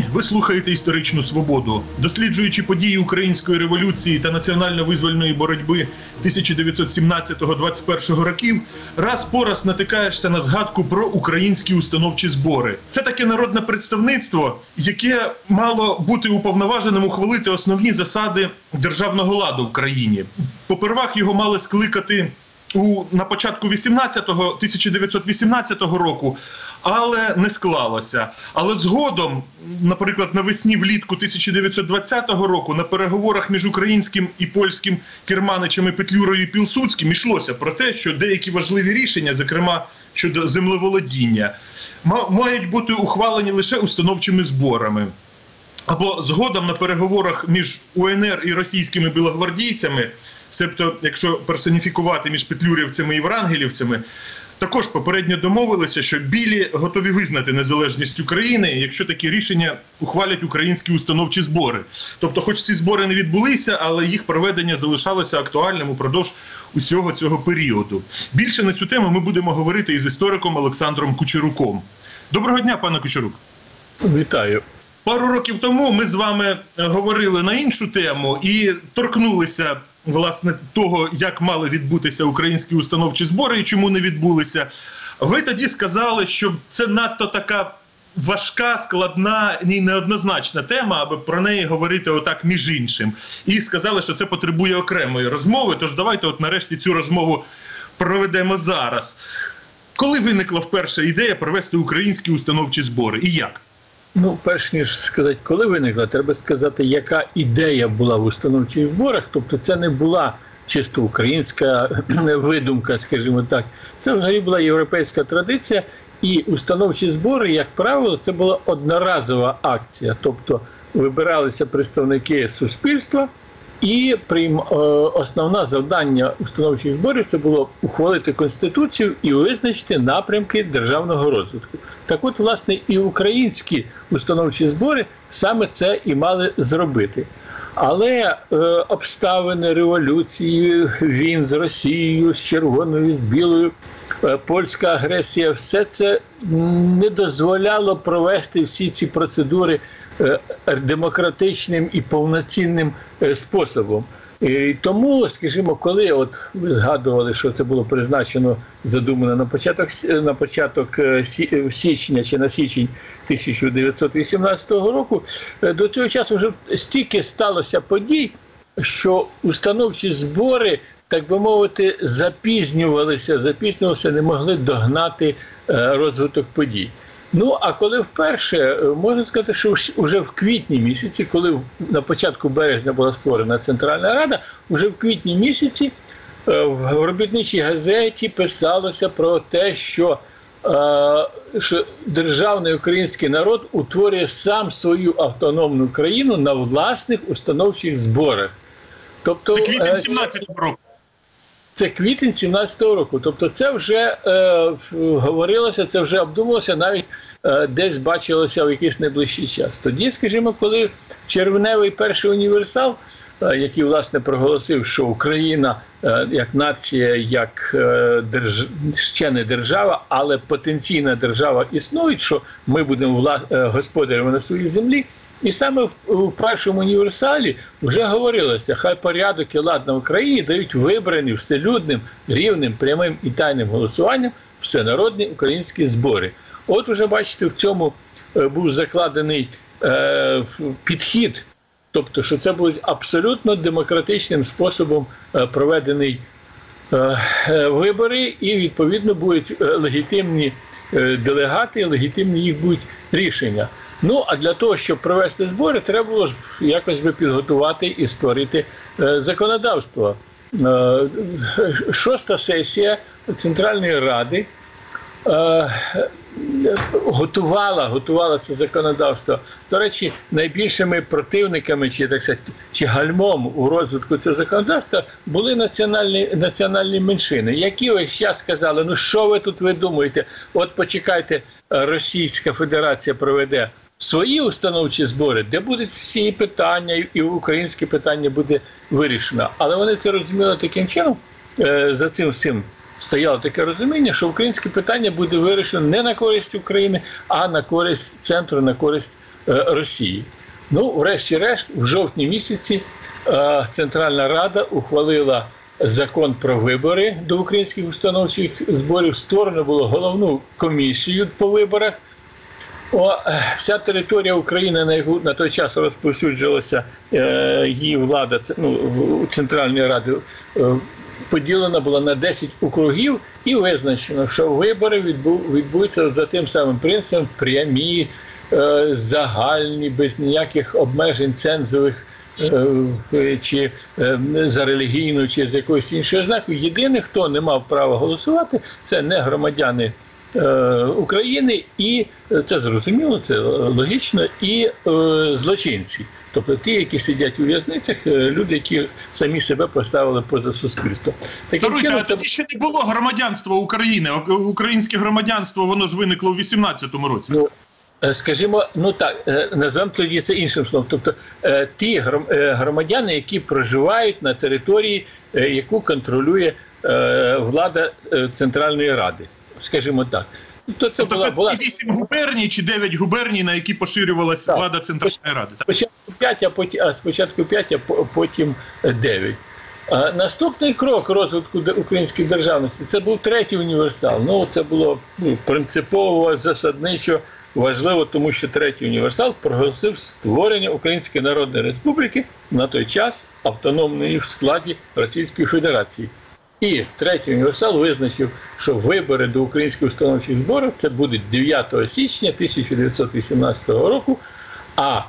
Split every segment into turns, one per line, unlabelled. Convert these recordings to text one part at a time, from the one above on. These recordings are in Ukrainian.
день. Ви слухаєте історичну свободу, досліджуючи події української революції та національно-визвольної боротьби 1917-21 років. Раз по раз натикаєшся на згадку про українські установчі збори. Це таке народне представництво, яке мало бути уповноваженим ухвалити основні засади державного ладу в країні. Попервах його мали скликати у на початку 18-го, 1918 року, але не склалося. Але згодом, наприклад, навесні влітку 1920 року на переговорах між українським і польським керманичами Петлюрою і Пілсудським йшлося про те, що деякі важливі рішення, зокрема щодо землеволодіння, мають бути ухвалені лише установчими зборами. Або згодом на переговорах між УНР і російськими білогвардійцями Себто, якщо персоніфікувати між петлюрівцями і врангелівцями, також попередньо домовилися, що білі готові визнати незалежність України, якщо такі рішення ухвалять українські установчі збори. Тобто, хоч ці збори не відбулися, але їх проведення залишалося актуальним упродовж усього цього періоду. Більше на цю тему ми будемо говорити із істориком Олександром Кучеруком. Доброго дня, пане Кучерук.
Вітаю.
Пару років тому ми з вами говорили на іншу тему і торкнулися власне того, як мали відбутися українські установчі збори і чому не відбулися. Ви тоді сказали, що це надто така. Важка, складна і неоднозначна тема, аби про неї говорити отак між іншим, і сказали, що це потребує окремої розмови. Тож давайте, от нарешті, цю розмову проведемо зараз. Коли виникла вперше ідея провести українські установчі збори, і як?
Ну, перш ніж сказати, коли виникла, треба сказати, яка ідея була в установчих зборах. Тобто, це не була чисто українська видумка, скажімо так. Це взагалі була європейська традиція, і установчі збори, як правило, це була одноразова акція. Тобто вибиралися представники суспільства. І прийм е, основне завдання установчих зборів це було ухвалити конституцію і визначити напрямки державного розвитку. Так, от, власне, і українські установчі збори саме це і мали зробити. Але е, обставини революції, він з Росією, з червоною, з білою, е, польська агресія, все це не дозволяло провести всі ці процедури демократичним і повноцінним е, способом. І Тому, скажімо, коли от ви згадували, що це було призначено задумано на початок на початок е, січня чи на січень 1918 року, до цього часу вже стільки сталося подій, що установчі збори. Так би мовити, запізнювалися, запізнювалися, не могли догнати розвиток подій. Ну а коли вперше е, можна сказати, що вже в квітні місяці, коли на початку березня була створена Центральна Рада, вже в квітні місяці е, в робітничій газеті писалося про те, що е, що державний український народ утворює сам свою автономну країну на власних установчих зборах.
Тобто, Це квітень 17 року.
Це квітень 17-го року. Тобто, це вже е, говорилося, це вже обдумувалося, навіть е, десь бачилося в якийсь найближчий час. Тоді, скажімо, коли червневий перший універсал, е, який власне проголосив, що Україна е, як нація, як е, держ... ще не держава, але потенційна держава існує, що ми будемо вла... Е, господарями на своїй землі. І саме в, першому універсалі вже говорилося, хай порядок і лад на Україні дають вибрані вселюдним, рівним, прямим і тайним голосуванням всенародні українські збори. От уже бачите, в цьому е, був закладений е, підхід, тобто, що це буде абсолютно демократичним способом е, проведений е, е, вибори, і відповідно будуть легітимні делегати, легітимні їх будуть рішення. Ну а для того, щоб провести збори, треба було ж якось би підготувати і створити е, законодавство. Е, шоста сесія Центральної Ради. Готувала готувала це законодавство. До речі, найбільшими противниками чи так сказати, чи гальмом у розвитку цього законодавства були національні національні меншини, які ось час сказали: ну що ви тут ви думаєте? От почекайте, Російська Федерація проведе свої установчі збори, де будуть всі питання, і українське питання буде вирішено. Але вони це розуміли таким чином е, за цим всім стояло таке розуміння, що українське питання буде вирішено не на користь України, а на користь центру, на користь е, Росії. Ну, врешті-решт, в жовтні місяці е, Центральна Рада ухвалила закон про вибори до українських установчих зборів. Створено було головну комісію по виборах. О, е, вся територія України, на яку на той час розповсюджувалася е, її влада, ну Центральної Ради, е, поділена була на 10 округів, і визначено, що вибори відбу, відбудуться за тим самим принципом прямі, е, загальні, без ніяких обмежень цензових. е, Чи е, за релігійну, чи з якоїсь іншої знаку. Єдине, хто не мав права голосувати, це не громадяни України, і е, це зрозуміло, це логічно, і е, злочинці, тобто ті, які сидять у в'язницях, е, люди, які самі себе поставили поза суспільство. Таким
Даруйте,
чином,
а
це
тоді ще не було громадянства України. Українське громадянство воно ж виникло у 18-му році.
Ну, е, скажімо, ну так, е, назвемо тоді це іншим словом. Тобто е, ті гром- е, громадяни, які проживають на території, е, яку контролює е, влада е, Центральної Ради, скажімо так. То це
Тобто
була,
це
була
ті 8 губерній чи 9 губерній, на які поширювалася
Так.
влада Центральної Ради. Так?
спочатку 5, а потім, а спочатку 5, а потім 9. А наступний крок розвитку української державності це був третій універсал. Ну це було ну, принципово засадничо важливо, тому що третій універсал проголосив створення Української Народної Республіки на той час автономної в складі Російської Федерації. І третій універсал визначив, що вибори до українських установчих зборів це будуть 9 січня 1918 року. А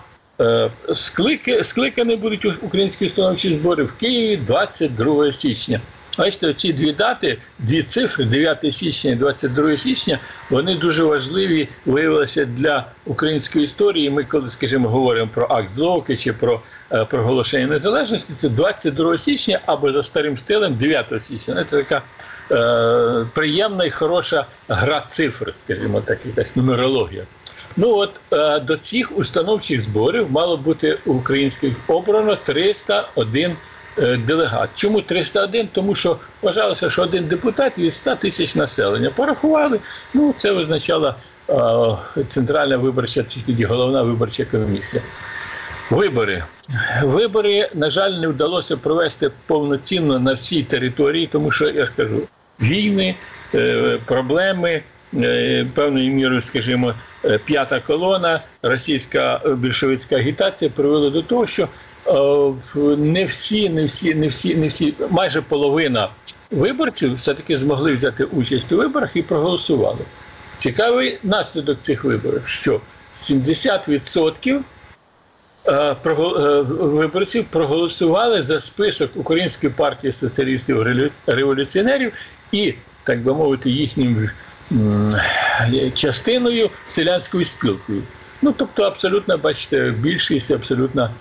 е, склики, скликані будуть українські установчі збори в Києві 22 січня. Бачите, ці дві дати, дві цифри, 9 січня і 22 січня, вони дуже важливі виявилися для української історії. Ми, коли, скажімо, говоримо про акт Зловки чи про е, проголошення незалежності, це 22 січня або за старим стилем 9 січня. Це така е, приємна і хороша гра цифр, скажімо так, якась нумерологія. Ну от е, до цих установчих зборів мало бути українських обрано 301 е, делегат. Чому 301? Тому що вважалося, що один депутат від 100 тисяч населення. Порахували. Ну це визначала е, центральна виборча тоді головна виборча комісія. Вибори. Вибори, на жаль, не вдалося провести повноцінно на всій території, тому що я ж кажу, війни, е, проблеми. Е, Певною мірою, скажімо, е, п'ята колона, російська е, більшовицька агітація привела до того, що не всі, не всі, не всі, не всі, майже половина виборців все-таки змогли взяти участь у виборах і проголосували. Цікавий наслідок цих виборів, що 70% е, е, виборців проголосували за список Української партії соціалістів революціонерів і, так би мовити, їхнім частиною селянською спілкою. Ну тобто, абсолютно, бачите, більшість, абсолютна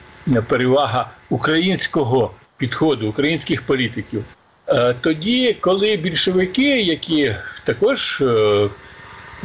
перевага українського підходу, українських політиків. Е, Тоді, коли більшовики, які також е,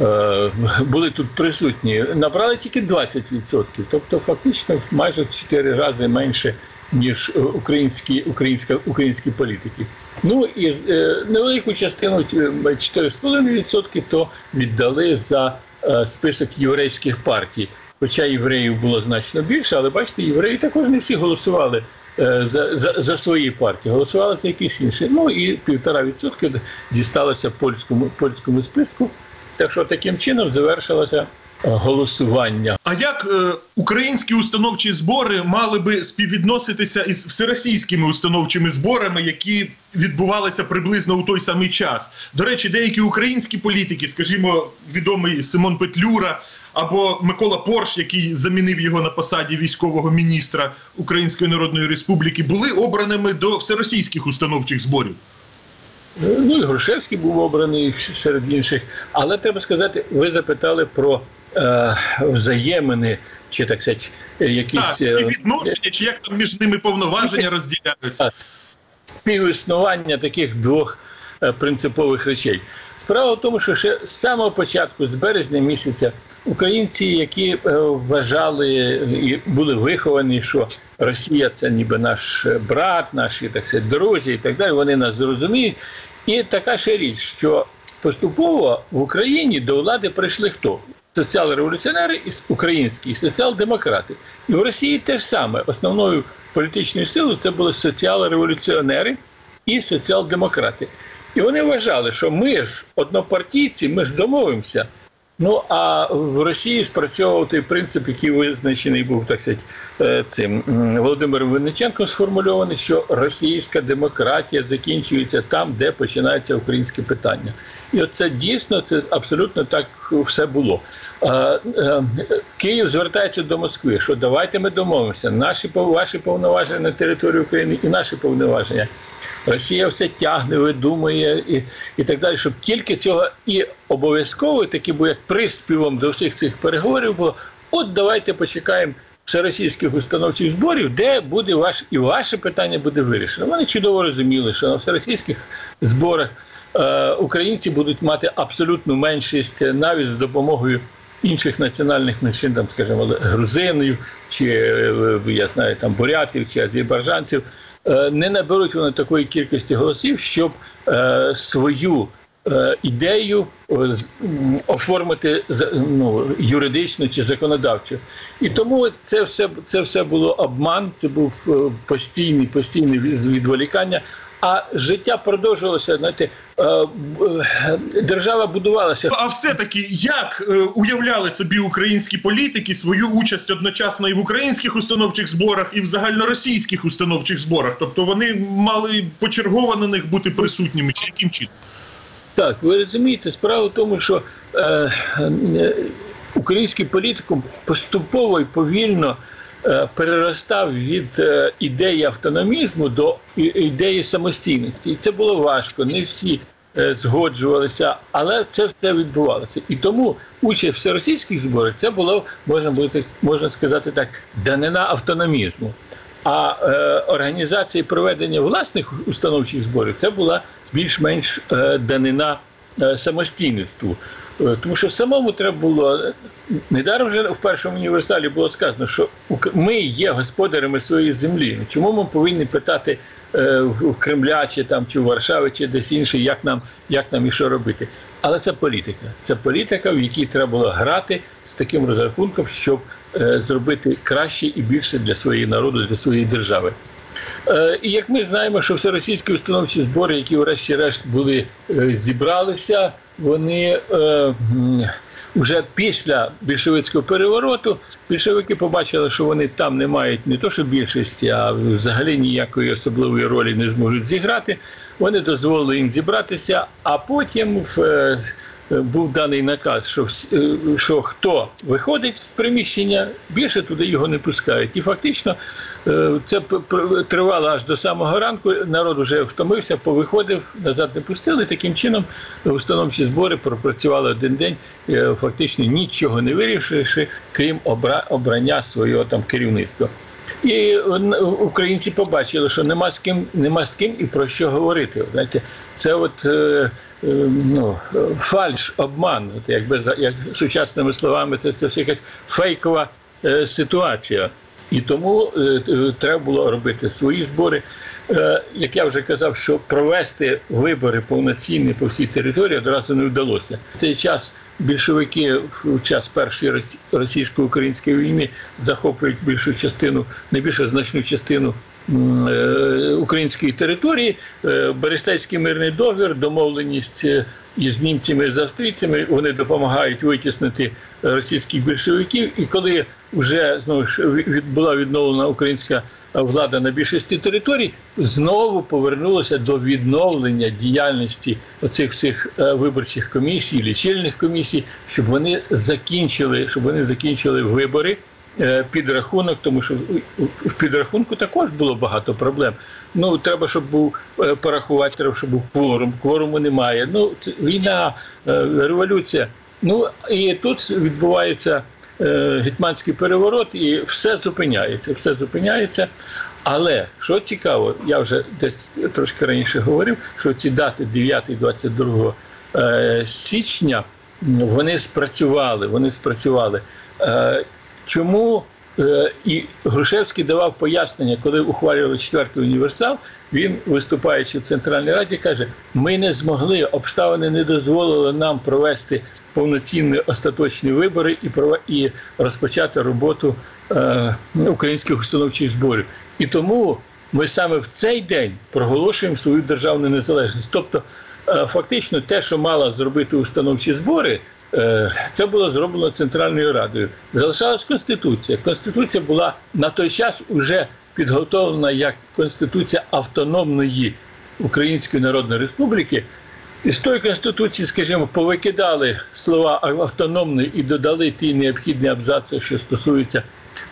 е, були тут присутні, набрали тільки 20%, тобто фактично майже в 4 рази менше, ніж е, українські, українська, українські політики. Ну і е, невелику частину е, 4,5% то віддали за е, список єврейських партій. Хоча євреїв було значно більше, але бачите, євреї також не всі голосували е, за, за, за свої партії, голосували за якісь інші. Ну і півтора відсотки дісталося польському, польському списку. Так що таким чином завершилося е, голосування.
А як е, українські установчі збори мали би співвідноситися із всеросійськими установчими зборами, які відбувалися приблизно у той самий час? До речі, деякі українські політики, скажімо, відомий Симон Петлюра або Микола Порш, який замінив його на посаді військового міністра Української Народної Республіки, були обраними до всеросійських установчих зборів.
Ну і Грушевський був обраний серед інших. Але треба сказати, ви запитали про е, взаємини, чи так сказати, якісь
Так,
е,
і відношення, чи як там між ними повноваження розділяються.
співіснування таких двох е, принципових речей. Справа в тому, що ще з самого початку, з березня місяця, українці, які е, вважали і були виховані, що Росія це ніби наш брат, наші так сказати, друзі і так далі, вони нас зрозуміють. І така ще річ, що поступово в Україні до влади прийшли хто? Соціал-революціонери і українські соціал-демократи. І в Росії теж саме основною політичною силою це були соціал-революціонери і соціал-демократи. І вони вважали, що ми ж однопартійці, ми ж домовимося. Ну а в Росії спрацьовував той принцип, який визначений був так сказати, е, цим Володимиром Винниченком сформульований, що російська демократія закінчується там, де починається українське питання. І оце дійсно це абсолютно так все було. Е, Київ звертається до Москви, що давайте ми домовимося. Наші ваші повноваження на території України і наші повноваження. Росія все тягне, видумує і і так далі, щоб тільки цього і обов'язково таки був як приспівом до всіх цих переговорів було. От давайте почекаємо всеросійських установчих зборів, де буде ваш і ваше питання буде вирішено. Вони чудово розуміли, що на всеросійських зборах українці будуть мати абсолютну меншість навіть з допомогою. Інших національних меншин, там, скажімо, грузинів, чи е, я знаю, там бурятів чи азербайджанців, Е, не наберуть вони такої кількості голосів, щоб е, свою е, ідею оформити ну, юридично чи законодавчо. І тому це все це все було обман, це був постійний постійний відволікання. А життя продовжувалося. Знаєте, е, е, держава будувалася.
А все-таки як е, уявляли собі українські політики свою участь одночасно і в українських установчих зборах, і в загальноросійських установчих зборах? Тобто вони мали почергово на них бути присутніми, чи яким чином?
Так, ви розумієте, справа в тому, що е, е, український політикум поступово і повільно. Е, переростав від е, ідеї автономізму до ідеї самостійності. І це було важко. Не всі е, згоджувалися, але це все відбувалося. І тому участь в всеросійських зборах це було можна бути, можна сказати так, данина автономізму. А е, організація проведення власних установчих зборів це була більш-менш е, данина е, самостійництву. Е, тому що самому треба було недаром вже в першому універсалі було сказано, що ми є господарями своєї землі. Чому ми повинні питати е, в Кремля чи там чи в Варшаві, чи десь інше, як нам як нам і що робити? Але це політика. Це політика, в якій треба було грати з таким розрахунком, щоб е, зробити краще і більше для своєї народу, для своєї держави. І як ми знаємо, що всеросійські установчі збори, які врешті-решт були зібралися вони е, вже після більшовицького перевороту більшовики побачили, що вони там не мають не то, що більшості, а взагалі ніякої особливої ролі не зможуть зіграти. Вони дозволили їм зібратися, а потім в. Е, був даний наказ, що е, що хто виходить з приміщення, більше туди його не пускають. І фактично е, це тривало аж до самого ранку. Народ вже втомився, повиходив, назад не пустили. Таким чином установчі збори пропрацювали один день, е, фактично нічого не вирішивши, крім обрання свого там керівництва. І українці побачили, що нема з ким, нема з ким і про що говорити. Знаєте, це от е, е, ну, фальш, обман, якби як сучасними словами, це це якась фейкова е, ситуація. І тому е, треба було робити свої збори. Е, як я вже казав, що провести вибори повноцінні по всій території одразу не вдалося. В цей час більшовики в час першої російсько-української війни захоплюють більшу частину, найбільшу значну частину Е, української території, е, Берестейський мирний договір, домовленість е, із німцями з австрійцями. Вони допомагають витіснити російських більшовиків. І коли вже знову ж була відновлена українська влада на більшості територій, знову повернулося до відновлення діяльності оцих всіх виборчих комісій, лічильних комісій, щоб вони закінчили, щоб вони закінчили вибори. Е, підрахунок, тому що в підрахунку також було багато проблем. Ну треба, щоб був е, порахувати, треба, щоб був кворум. Кворуму немає. Ну війна, е, революція. Ну і тут відбувається гетьманський переворот, і все зупиняється. Все зупиняється. Але що цікаво, я вже десь трошки раніше говорив, що ці дати 9-22 січня вони спрацювали. Вони спрацювали. Чому е, і Грушевський давав пояснення, коли ухвалювали четвертий універсал. Він, виступаючи в Центральній Раді, каже: ми не змогли, обставини не дозволили нам провести повноцінні остаточні вибори і і розпочати роботу е, українських установчих зборів. І тому ми саме в цей день проголошуємо свою державну незалежність. Тобто, е, фактично, те, що мала зробити установчі збори. Е, Це було зроблено Центральною Радою. Залишалась Конституція. Конституція була на той час уже підготовлена як Конституція автономної Української Народної Республіки. І з тої конституції, скажімо, повикидали слова автономної і додали ті необхідні абзаци, що стосуються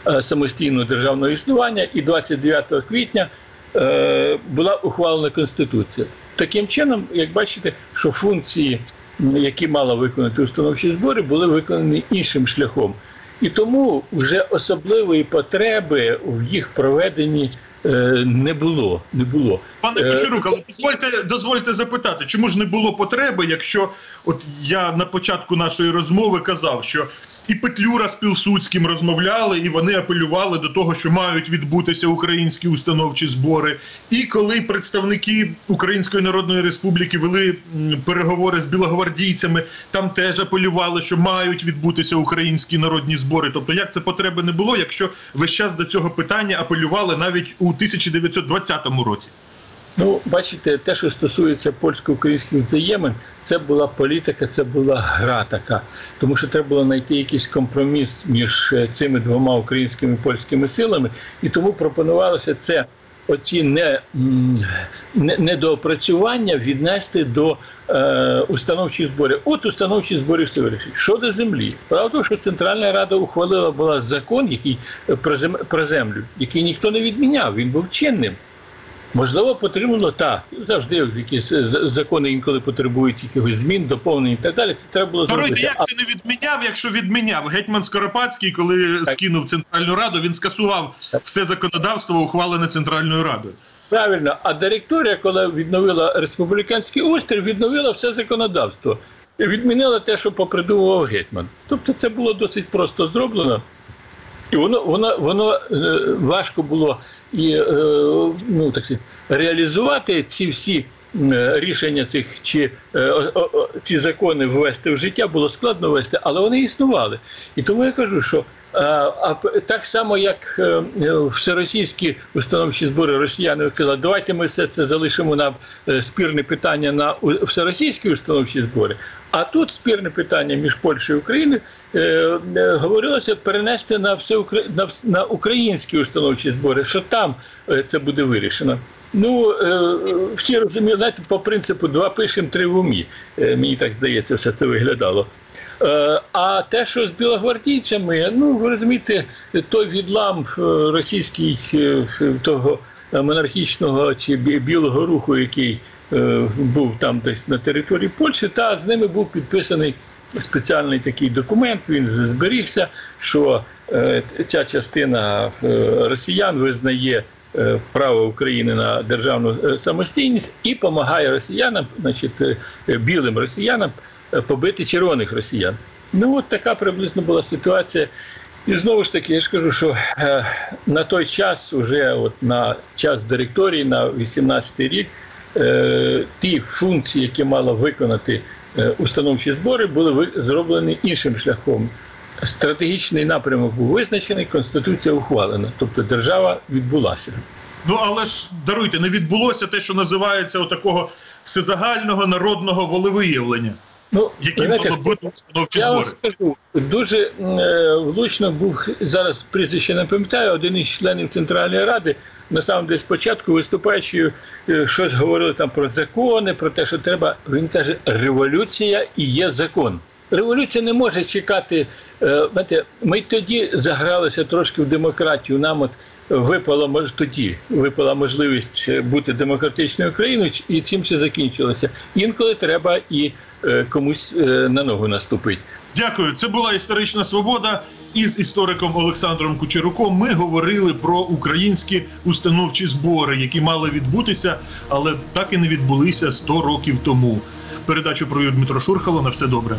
е, самостійного державного існування. І 29 квітня е, була ухвалена конституція. Таким чином, як бачите, що функції, які мала виконати установчі збори, були виконані іншим шляхом. І тому вже особливої потреби в їх проведенні е, не було. Не було.
Пане
Е,
Кучерук, але дозвольте, дозвольте запитати, чому ж не було потреби, якщо от я на початку нашої розмови казав, що і Петлюра з Пілсудським розмовляли, і вони апелювали до того, що мають відбутися українські установчі збори. І коли представники Української Народної Республіки вели переговори з білогвардійцями, там теж апелювали, що мають відбутися українські народні збори. Тобто, як це потреби не було, якщо весь час до цього питання апелювали навіть у 1920 році.
Ну, бачите, те, що стосується польсько-українських взаємин, це була політика, це була гра така. Тому що треба було знайти якийсь компроміс між е, цими двома українськими і польськими силами, і тому пропонувалося це. Оці не, не, недоопрацювання віднести до е, установчих зборів. От установчі збори все вирішить. Щодо землі, правда, що Центральна Рада ухвалила була закон, який е, про, зем, про землю, який ніхто не відміняв, він був чинним. Можливо, потрібно так. Завжди якісь з- закони інколи потребують якихось змін, доповнень і так далі. Це треба було зробити.
як це не відміняв, якщо відміняв? Гетьман Скоропадський, коли скинув Центральну Раду, він скасував все законодавство, ухвалене Центральною Радою.
Правильно, а директорія, коли відновила республіканський острів, відновила все законодавство. І відмінила те, що попридумував гетьман. Тобто це було досить просто зроблено. І воно воно воно е, важко було і е, ну так реалізувати ці всі рішення цих чи е, ці закони ввести в життя було складно ввести, але вони існували. І тому я кажу, що е, а так само, як е, е, всеросійські установчі збори росіяни казали, давайте ми все це залишимо на е, спірне питання на всеросійські установчі збори. А тут спірне питання між Польщею і Україною е, е, говорилося перенести на все на, українські установчі збори, що там е, це буде вирішено. Ну е, всі розуміють, знаєте, по принципу два пишемо, три в умі. Е, мені так здається, все це виглядало. Е, А те, що з білогвардійцями, ну ви розумієте, той відлам російський того монархічного чи білого руху, який був там десь на території Польщі, та з ними був підписаний спеціальний такий документ. Він зберігся, що е, ця частина е, росіян визнає. Е, Право України на державну е, самостійність і допомагає росіянам, значить, е, білим росіянам побити червоних росіян. Ну от така приблизно була ситуація. І знову ж таки, я ж кажу, що на той час, уже от на час директорії, на 18-й рік, ті функції, які мала виконати установчі збори, були ви- зроблені іншим шляхом. Стратегічний напрямок був визначений, конституція ухвалена, тобто держава відбулася.
Ну але ж даруйте, не відбулося те, що називається отакого всезагального народного волевиявлення,
Ну,
які мало бути установчі
Я вам скажу, дуже е, влучно був зараз прізвище не пам'ятаю, один із членів Центральної Ради, на самом деле спочатку виступаючи, е, щось говорили там про закони, про те, що треба. Він каже, революція і є закон. Революція не може чекати. е, Знаєте, ми тоді загралися трошки в демократію. Нам от випала мож тоді випала можливість е, бути демократичною країною, і цим це закінчилося. Інколи треба і е, комусь на ногу наступити.
Дякую. Це була історична свобода. Із істориком Олександром Кучеруком ми говорили про українські установчі збори, які мали відбутися, але так і не відбулися 100 років тому. Передачу провів Дмитро Шурхало. На все добре.